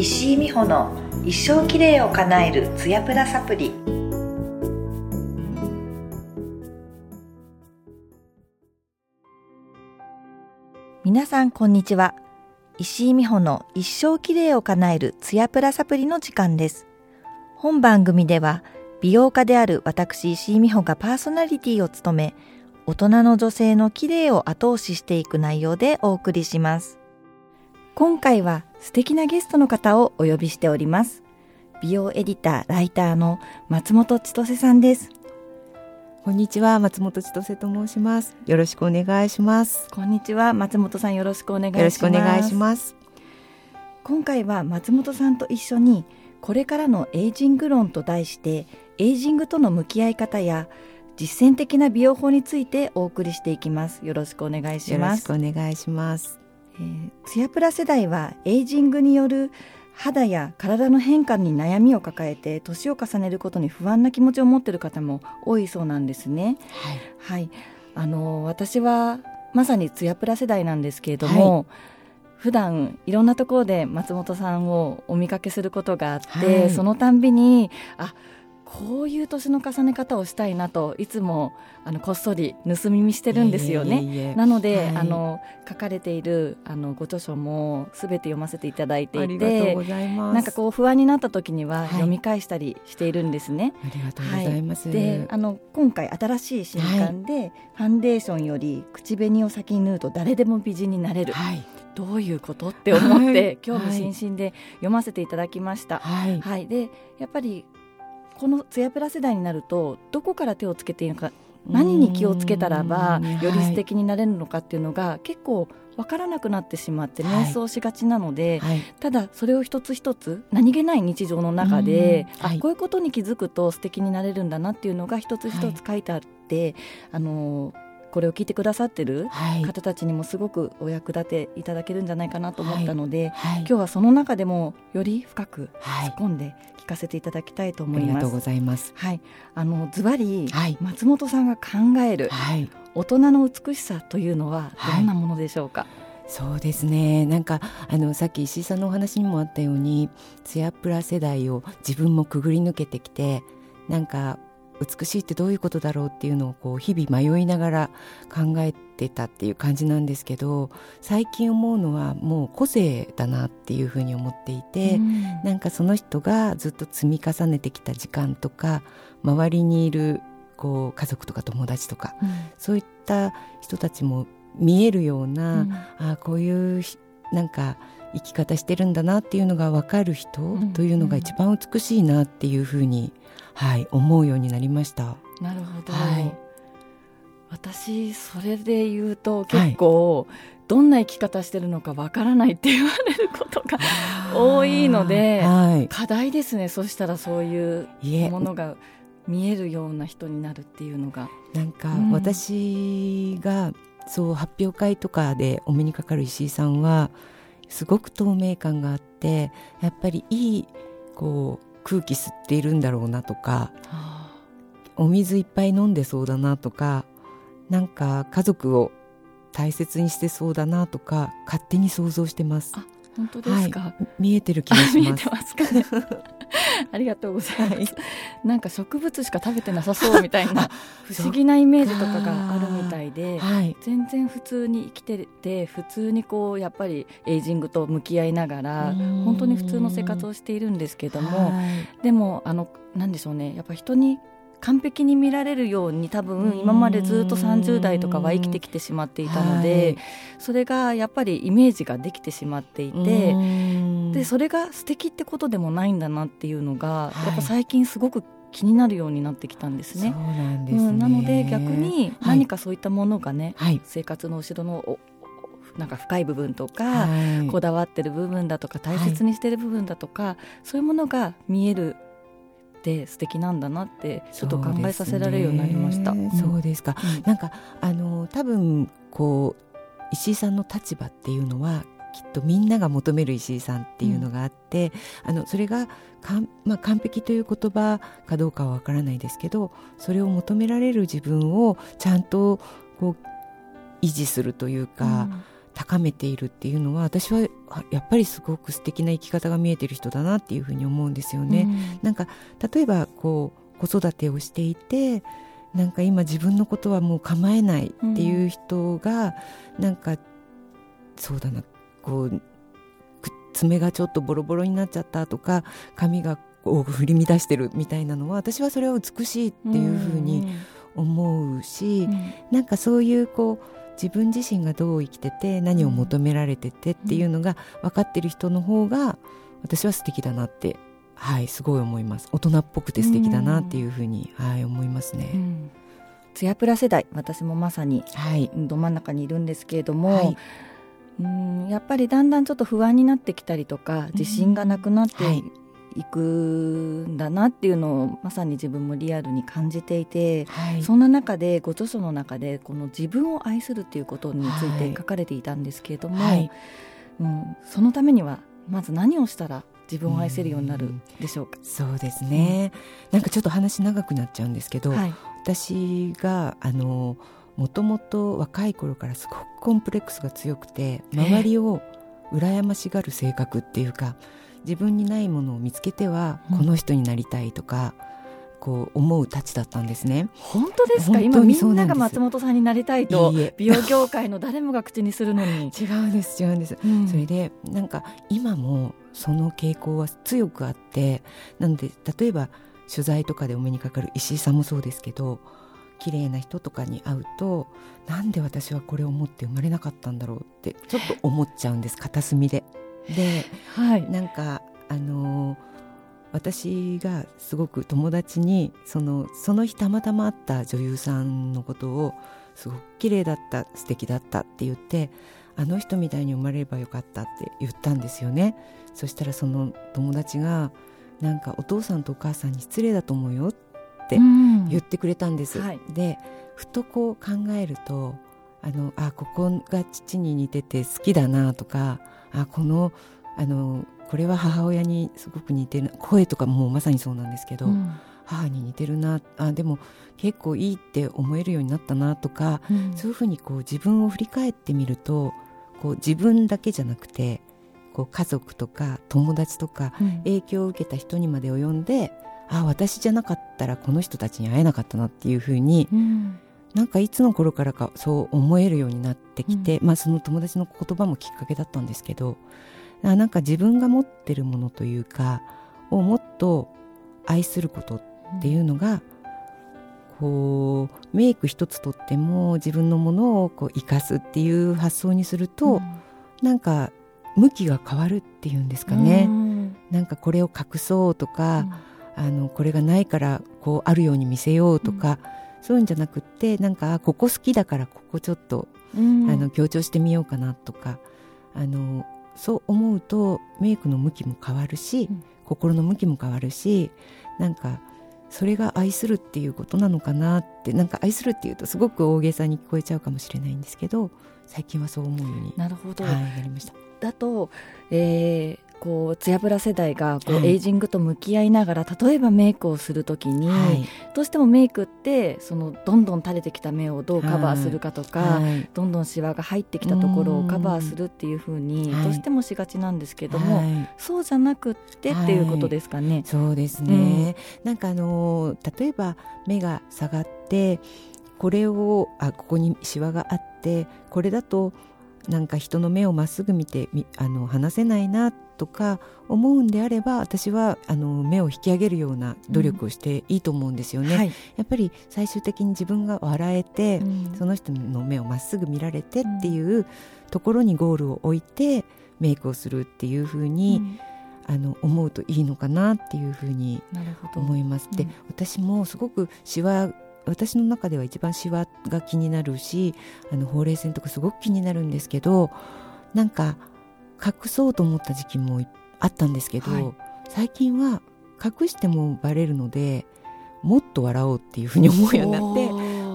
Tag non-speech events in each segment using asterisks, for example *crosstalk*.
石井美穂の一生きれいを叶えるツヤプラサプリ。皆さんこんにちは。石井美穂の一生きれいを叶えるツヤプラサプリの時間です。本番組では美容家である私石井美穂がパーソナリティを務め大人の女性の綺麗を後押ししていく内容でお送りします。今回は素敵なゲストの方をお呼びしております。美容エディターライターの松本千歳さんです。こんにちは松本千歳と申します。よろしくお願いします。こんにちは松本さんよろしくお願いします。よろしくお願いします。今回は松本さんと一緒にこれからのエイジング論と題してエイジングとの向き合い方や実践的な美容法についてお送りしていきます。よろしくお願いします。よろしくお願いしますえー、ツヤプラ世代はエイジングによる肌や体の変化に悩みを抱えて年を重ねることに不安な気持ちを持っている方も多いそうなんですね。はい、はい、あの私はまさにツヤプラ世代なんですけれども、はい、普段いろんなところで松本さんをお見かけすることがあって、はい、そのたんびにあこういう年の重ね方をしたいなといつもあのこっそり盗み見してるんですよね。いえいえなので、はい、あの書かれているあのご著書もすべて読ませていただいていてなんかこう不安になった時には読み返したりしているんですね。はい、ありがとうございます。はい、であの今回新しい新刊で、ファンデーションより口紅を先に塗ると誰でも美人になれる。どういうことって思って、興味津々で読ませていただきました。はい、はい、でやっぱりこのツヤプラ世代になるとどこから手をつけていいのか何に気をつけたらばより素敵になれるのかっていうのが結構分からなくなってしまって瞑想しがちなので、はい。はい、ただそれを一つ一つ何気ない日常の中で、はい、あこういうことに気づくと素敵になれるんだなっていうのが一つ一つ書いてあって、あのこれを聞いてくださってる方たちにもすごくお役立ていただけるんじゃないかなと思ったので、今日はその中でもより深く突っ込んで聞かせていただきたいと思います。ありがとうございます。はい、あのズバリ、松本さんが考える、大人の美しさというのはどんなものでしょうか？そうですね。なんかあのさっき石井さんのお話にもあったようにツヤプラ世代を自分もくぐり抜けてきてなんか美しいってどういうことだろうっていうのをこう日々迷いながら考えてたっていう感じなんですけど最近思うのはもう個性だなっていうふうに思っていて、うん、なんかその人がずっと積み重ねてきた時間とか周りにいるこう家族とか友達とか、うん、そういった人たちも見えるような、うん、あこういうなんか生き方してるんだなっていうのが分かる人というのが一番美しいなっていうふうにはい、思うようになりました。なるほど、はい、私それで言うと結構、はい、どんな生き方してるのかわからないって言われることが多いので、はい、課題ですね。そしたらそういうものが見えるような人になるっていうのが。なんか私が、そう発表会とかでお目にかかる石井さんはすごく透明感があってやっぱりいいこう空気吸っているんだろうなとか、お水いっぱい飲んでそうだなとかなんか家族を大切にしてそうだなとか勝手に想像してます。本当ですか、はい、見えてる気がします。*laughs* 見えてますかね。*laughs* ありがとうございます。なんか植物しか食べてなさそうみたいな不思議なイメージとかがあるみたいで、はい、全然普通に生きてて普通にこうやっぱりエイジングと向き合いながら本当に普通の生活をしているんですけども、でもあのなんでしょうね。やっぱ人に完璧に見られるように多分今までずっと30代とかは生きてきてしまっていたので、はい、それがやっぱりイメージができてしまっていてでそれが素敵ってことでもないんだなっていうのが、はい、やっぱ最近すごく気になるようになってきたんですね。なすね。うん、なので逆に何かそういったものがね、はい、生活の後ろのなんか深い部分とか、はい、こだわってる部分だとか大切にしてる部分だとか、はい、そういうものが見えるって素敵なんだなってちょっと考えさせられるようになりました。そうですか、うん、なんかあの多分こう石井さんの立場っていうのはきっとみんなが求める石井さんっていうのがあって、うん、あのそれがかん、まあ、完璧という言葉かどうかはわからないですけどそれを求められる自分をちゃんとこう維持するというか、高めているっていうのは私はやっぱりすごく素敵な生き方が見えてる人だなっていうふうに思うんですよね。うん、なんか例えばこう子育てをしていてなんか今自分のことはもう構えないっていう人が、うん、なんかそうだなこう爪がちょっとボロボロになっちゃったとか髪がこう振り乱してるみたいなのは私はそれは美しいっていうふうに思うし、うん、なんかそういうこう自分自身がどう生きてて何を求められててっていうのが分かってる人の方が私は素敵だなってはいすごい思います。大人っぽくて素敵だなっていうふうに、はい思いますね。うん。ツヤプラ世代私もまさに、はい、ど真ん中にいるんですけれども、はい、うんやっぱりだんだんちょっと不安になってきたりとか自信がなくなってい。くんだなっていうのをまさに自分もリアルに感じていて、はい、そんな中でご著書の中でこの自分を愛するっていうことについて書かれていたんですけれども、はい、うん、そのためにはまず何をしたら自分を愛せるようになるでしょうか？うそうですね、うん、なんかちょっと話長くなっちゃうんですけど、はい、私があのもともと若い頃からすごくコンプレックスが強くて周りを羨ましがる性格っていうか、自分にないものを見つけてはこの人になりたいとか、こう思うたちだったんですね。本当ですか？今みんなが松本さんになりたいと美容業界の誰もが口にするのに。違うんです違うんです、うん、それでなんか今もその傾向は強くあってなので例えば取材とかでお目にかかる石井さんもそうですけど綺麗な人とかに会うとなんで私はこれを持って生まれなかったんだろうってちょっと思っちゃうんです片隅で。で、はい、なんかあのー、私がすごく友達にそのその日たまたま会った女優さんのことをすごく綺麗だった素敵だったって言ってあの人みたいに生まれればよかったって言ったんですよねそしたらその友達がなんかお父さんとお母さんに失礼だと思うよって言ってくれたんです、うんはい、でふとこう考えるとあのあここが父に似てて好きだなとかあこのあのこれは母親にすごく似てる声とかもまさにそうなんですけど、うん、母に似てるなあでも結構いいって思えるようになったなとか、うん、そういうふうにこう自分を振り返ってみるとこう自分だけじゃなくてこう家族とか友達とか影響を受けた人にまで及んで、うん、あ私じゃなかったらこの人たちに会えなかったなっていうふうに、ん、なんかいつの頃からかそう思えるようになってきて、うん、まあ、その友達の言葉もきっかけだったんですけどなんか自分が持ってるものというかをもっと愛することっていうのが、こうメイク一つとっても自分のものをこう生かすっていう発想にすると、うん、なんか向きが変わるっていうんですかね、うん、なんかこれを隠そうとか、うん、あのこれがないからこうあるように見せようとか、うん、そういうんじゃなくってなんかここ好きだからここちょっと、あの強調してみようかなとかあのそう思うとメイクの向きも変わるし、心の向きも変わるしなんかそれが愛するっていうことなのかなってなんか愛するっていうとすごく大げさに聞こえちゃうかもしれないんですけど最近はそう思うようになるほど、はい、なりました。だと、えー、こうツヤブラ世代がこう、エイジングと向き合いながら例えばメイクをするときに、はい、どうしてもメイクってそのどんどん垂れてきた目をどうカバーするかとか、はい、どんどんシワが入ってきたところをカバーするっていうふうにどうしてもしがちなんですけども、そうじゃなくってっていうことですかね。そうですね、うん、なんかあの例えば目が下がってこれをあここにシワがあってこれだとなんか人の目をまっすぐ見てあの話せないなとか思うんであれば私はあの目を引き上げるような努力をしていいと思うんですよね。うんはい、やっぱり最終的に自分が笑えて、うん、その人の目をまっすぐ見られてっていうところにゴールを置いてメイクをするっていうふうに、あの思うといいのかなっていうふうに思います。で私もすごくシワ私の中では一番シワが気になるしあのほうれい線とかすごく気になるんですけどなんか隠そうと思った時期もあったんですけど、はい、最近は隠してもバレるのでもっと笑おうっていうふうに思うようになって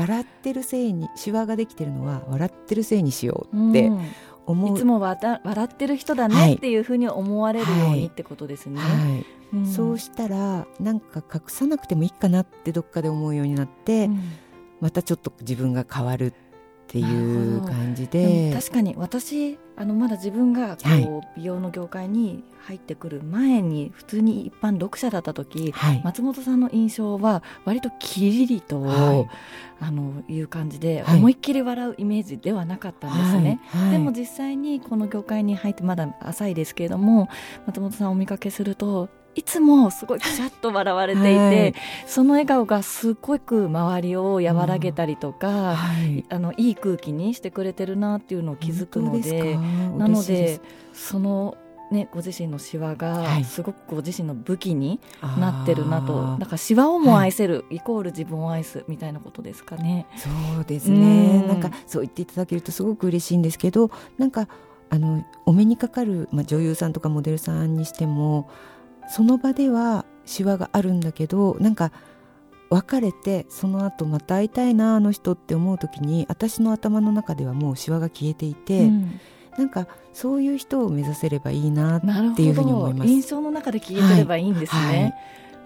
笑ってるせいにシワができてるのは笑ってるせいにしようって思う、いつも笑ってる人だねっていうふうに思われるようにってことですね。そうしたらなんか隠さなくてもいいかなってどっかで思うようになって、うん、またちょっと自分が変わるっっていう感じで。確かに私あのまだ自分がこう、はい、美容の業界に入ってくる前に普通に一般読者だった時、はい、松本さんの印象は割とキリリと、はい、あのいう感じで、思いっきり笑うイメージではなかったんですね、でも実際にこの業界に入ってまだ浅いですけれども松本さんをお見かけするといつもすごいピシャッと笑われていて、はい、その笑顔がすごく周りを和らげたりとか、うん。はい、あのいい空気にしてくれてるなっていうのを気づくのでなのでそのね、ご自身のシワがすごくご自身の武器になってるなと、はい、だからシワをも愛せる、はい、イコール自分を愛すみたいなことですかね。そうですね。なんかそう言っていただけるとすごく嬉しいんですけどなんかあのお目にかかる、まあ、女優さんとかモデルさんにしてもその場ではシワがあるんだけどなんか別れてその後また会いたいなあの人って思う時に私の頭の中ではもうシワが消えていて、うん、なんかそういう人を目指せればいいなっていうふうに思います。印象の中で消えてればいいんですね、はいはい、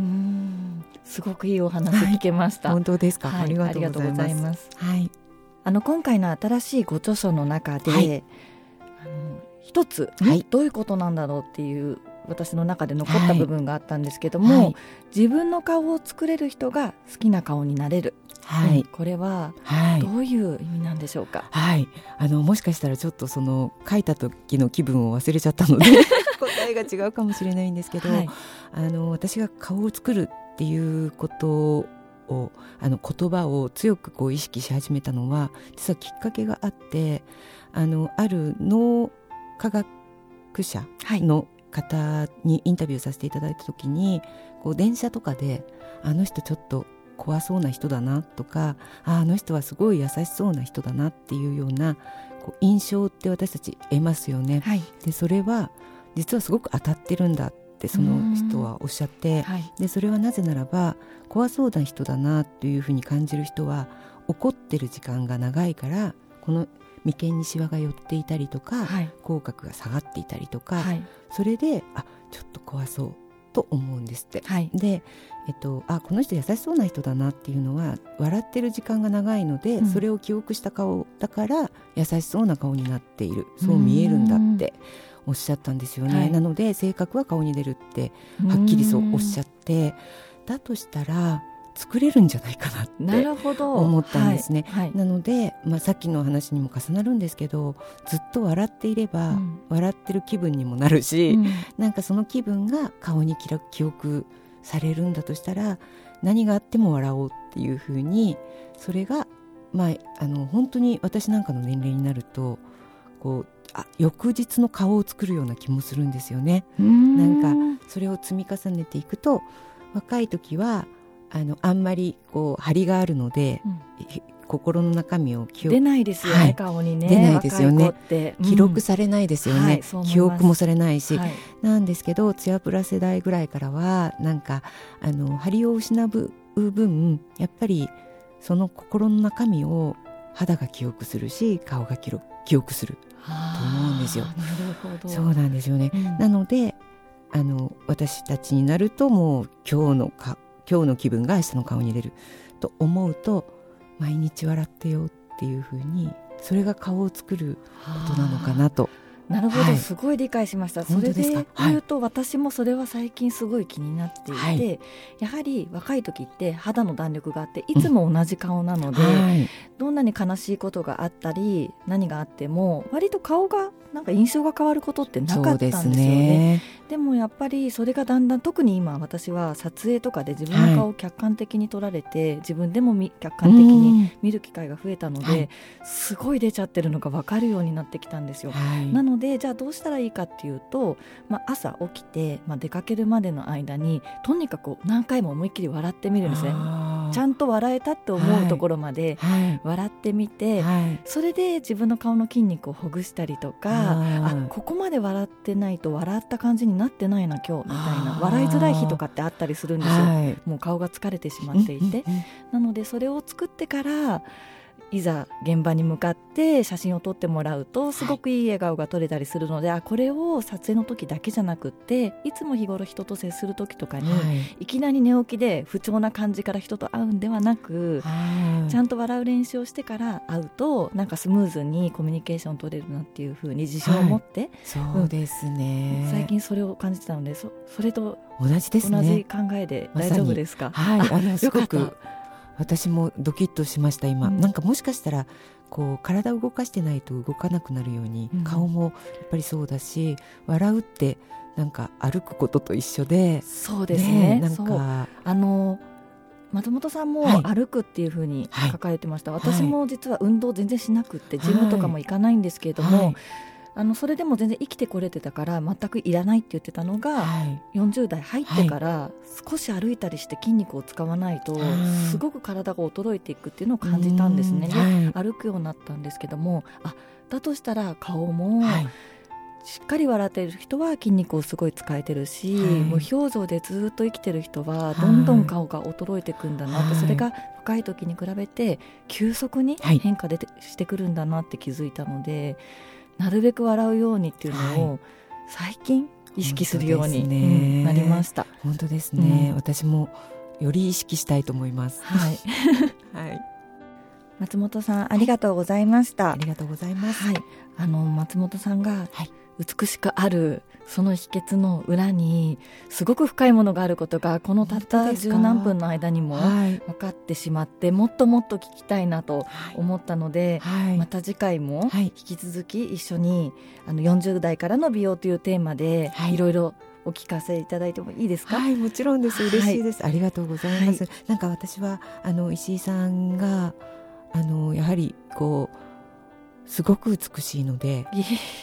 うん。すごくいいお話聞けました、本当ですか、ありがとうございます。はい。あの今回の新しいご著書の中で、あの一つ、どういうことなんだろうっていう私の中で残った部分があったんですけども、はい、自分の顔を作れる人が好きな顔になれる。はい、うん、これはどういう意味なんでしょうか？はい、あのもしかしたらちょっとその書いた時の気分を忘れちゃったので *laughs* 答えが違うかもしれないんですけど、はい、あの私が顔を作るっていうことをあの言葉を強くこう意識し始めたのは実はきっかけがあってあのある脳科学者の方にインタビューさせていただいた時にこう電車とかであの人ちょっと怖そうな人だなとかああの人はすごい優しそうな人だなっていうようなこう印象って私たち得ますよね。はい、でそれは実はすごく当たってるんだってその人はおっしゃって、はい、でそれはなぜならば怖そうな人だなというふうに感じる人は怒ってる時間が長いからこの眉間にしわが寄っていたりとか、はい、口角が下がっていたりとか、はい、それであちょっと怖そうと思うんですって。はい、で、えっと、あこの人優しそうな人だなっていうのは笑ってる時間が長いので、うん、それを記憶した顔だから優しそうな顔になっている。そう見えるんだっておっしゃったんですよね。なので性格は顔に出るってはっきりそうおっしゃってだとしたら作れるんじゃないかなって思ったんですね。はいはい、なので、まあ、さっきの話にも重なるんですけどずっと笑っていれば、うん、笑ってる気分にもなるし、うん、なんかその気分が顔に記憶されるんだとしたら何があっても笑おうっていうふうにそれが、まあ、あの本当に私なんかの年齢になるとこうあ翌日の顔を作るような気もするんですよね。ん。なんかそれを積み重ねていくと若い時はあのあんまりこう張りがあるので、うん、心の中身を記憶出ないですよね、はい、顔にね。出ないですよね、うん、記録されないですよね、はい、記憶もされないし、はい、なんですけどツヤプラ世代ぐらいからはなんかあの張りを失う分やっぱりその心の中身を肌が記憶するし顔が記記憶する。と思うんですよ。そうなんですよね、うん、なのであの私たちになるともう今日のか今日の気分が明日の顔に出ると思うと毎日笑ってよっていうふうにそれが顔を作ることなのかなと。なるほど、はい、すごい理解しました。それで言うと、はい、私もそれは最近すごい気になっていて、はい、やはり若い時って肌の弾力があっていつも同じ顔なので、うん、どんなに悲しいことがあったり何があっても割と顔がなんか印象が変わることってなかったんですよね。でもやっぱりそれがだんだん特に今私は撮影とかで自分の顔を客観的に撮られて、はい、自分でも客観的に見る機会が増えたので、はい、すごい出ちゃってるのが分かるようになってきたんですよ。はい、なのでじゃあどうしたらいいかっていうと、まあ、朝起きて、まあ、出かけるまでの間にとにかく何回も思いっきり笑ってみるんですね。ちゃんと笑えたって思うところまで笑ってみて、それで自分の顔の筋肉をほぐしたりとかあここまで笑ってないと笑った感じになってないな今日みたいな笑いづらい日とかってあったりするんですよ、はい、もう顔が疲れてしまっていて、なのでそれを作ってからいざ現場に向かって写真を撮ってもらうとすごくいい笑顔が撮れたりするので、はい、あこれを撮影の時だけじゃなくっていつも日頃人と接する時とかに、はい、いきなり寝起きで不調な感じから人と会うんではなく、はい、ちゃんと笑う練習をしてから会うとなんかスムーズにコミュニケーション取れるなっていうふうに自信を持って、そうですね、うん、最近それを感じてたのでそそれと同じです、ね、同じ考えで大丈夫ですか、はい。あの *laughs* すごく私もドキッとしました今、うん、なんかもしかしたらこう体を動かしてないと動かなくなるように、うん、顔もやっぱりそうだし笑うってなんか歩くことと一緒でそうですね、ね、なんか。あの松本さんも歩くっていうふうに書かれてました、はい、私も実は運動全然しなくて、ジムとかも行かないんですけれども、はいあのそれでも全然生きてこれてたから全くいらないって言ってたのが、はい、40代入ってから少し歩いたりして筋肉を使わないと、すごく体が衰えていくっていうのを感じたんですね、はい、歩くようになったんですけどもあだとしたら顔も、はい。しっかり笑っている人は筋肉をすごい使えてるし、はい、無表情でずっと生きてる人はどんどん顔が衰えていくんだなって、はい、それが若い時に比べて急速に変化で、してくるんだなって気づいたのでなるべく笑うようにっていうのを最近意識するようになりました。本当ですね、うん、私もより意識したいと思います。はい。*laughs* はい。松本さんありがとうございました。ありがとうございます。はい。あの松本さんが、はい、美しくあるその秘訣の裏にすごく深いものがあることがこのたった十何分の間にも分かってしまって、もっともっと聞きたいなと思ったので、はい、また次回も引き続き一緒にあの40代からの美容というテーマでいろいろお聞かせいただいてもいいですか？はい、もちろんです。嬉しいです。はい、ありがとうございます。はい、なんか私はあの石井さんがあのやはりこうすごく美しいので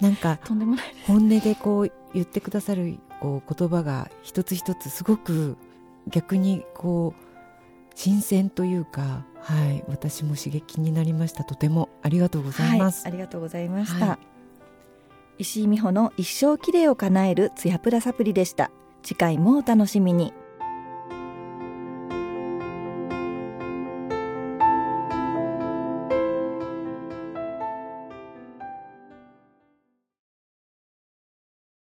なんか本音でこう言ってくださるこう言葉が一つ一つすごく逆にこう新鮮というか、はい、私も刺激になりました。とてもありがとうございます、はい、ありがとうございました、はい、石井美穂の一生きれいを叶えるツヤプラサプリでした。次回もお楽しみに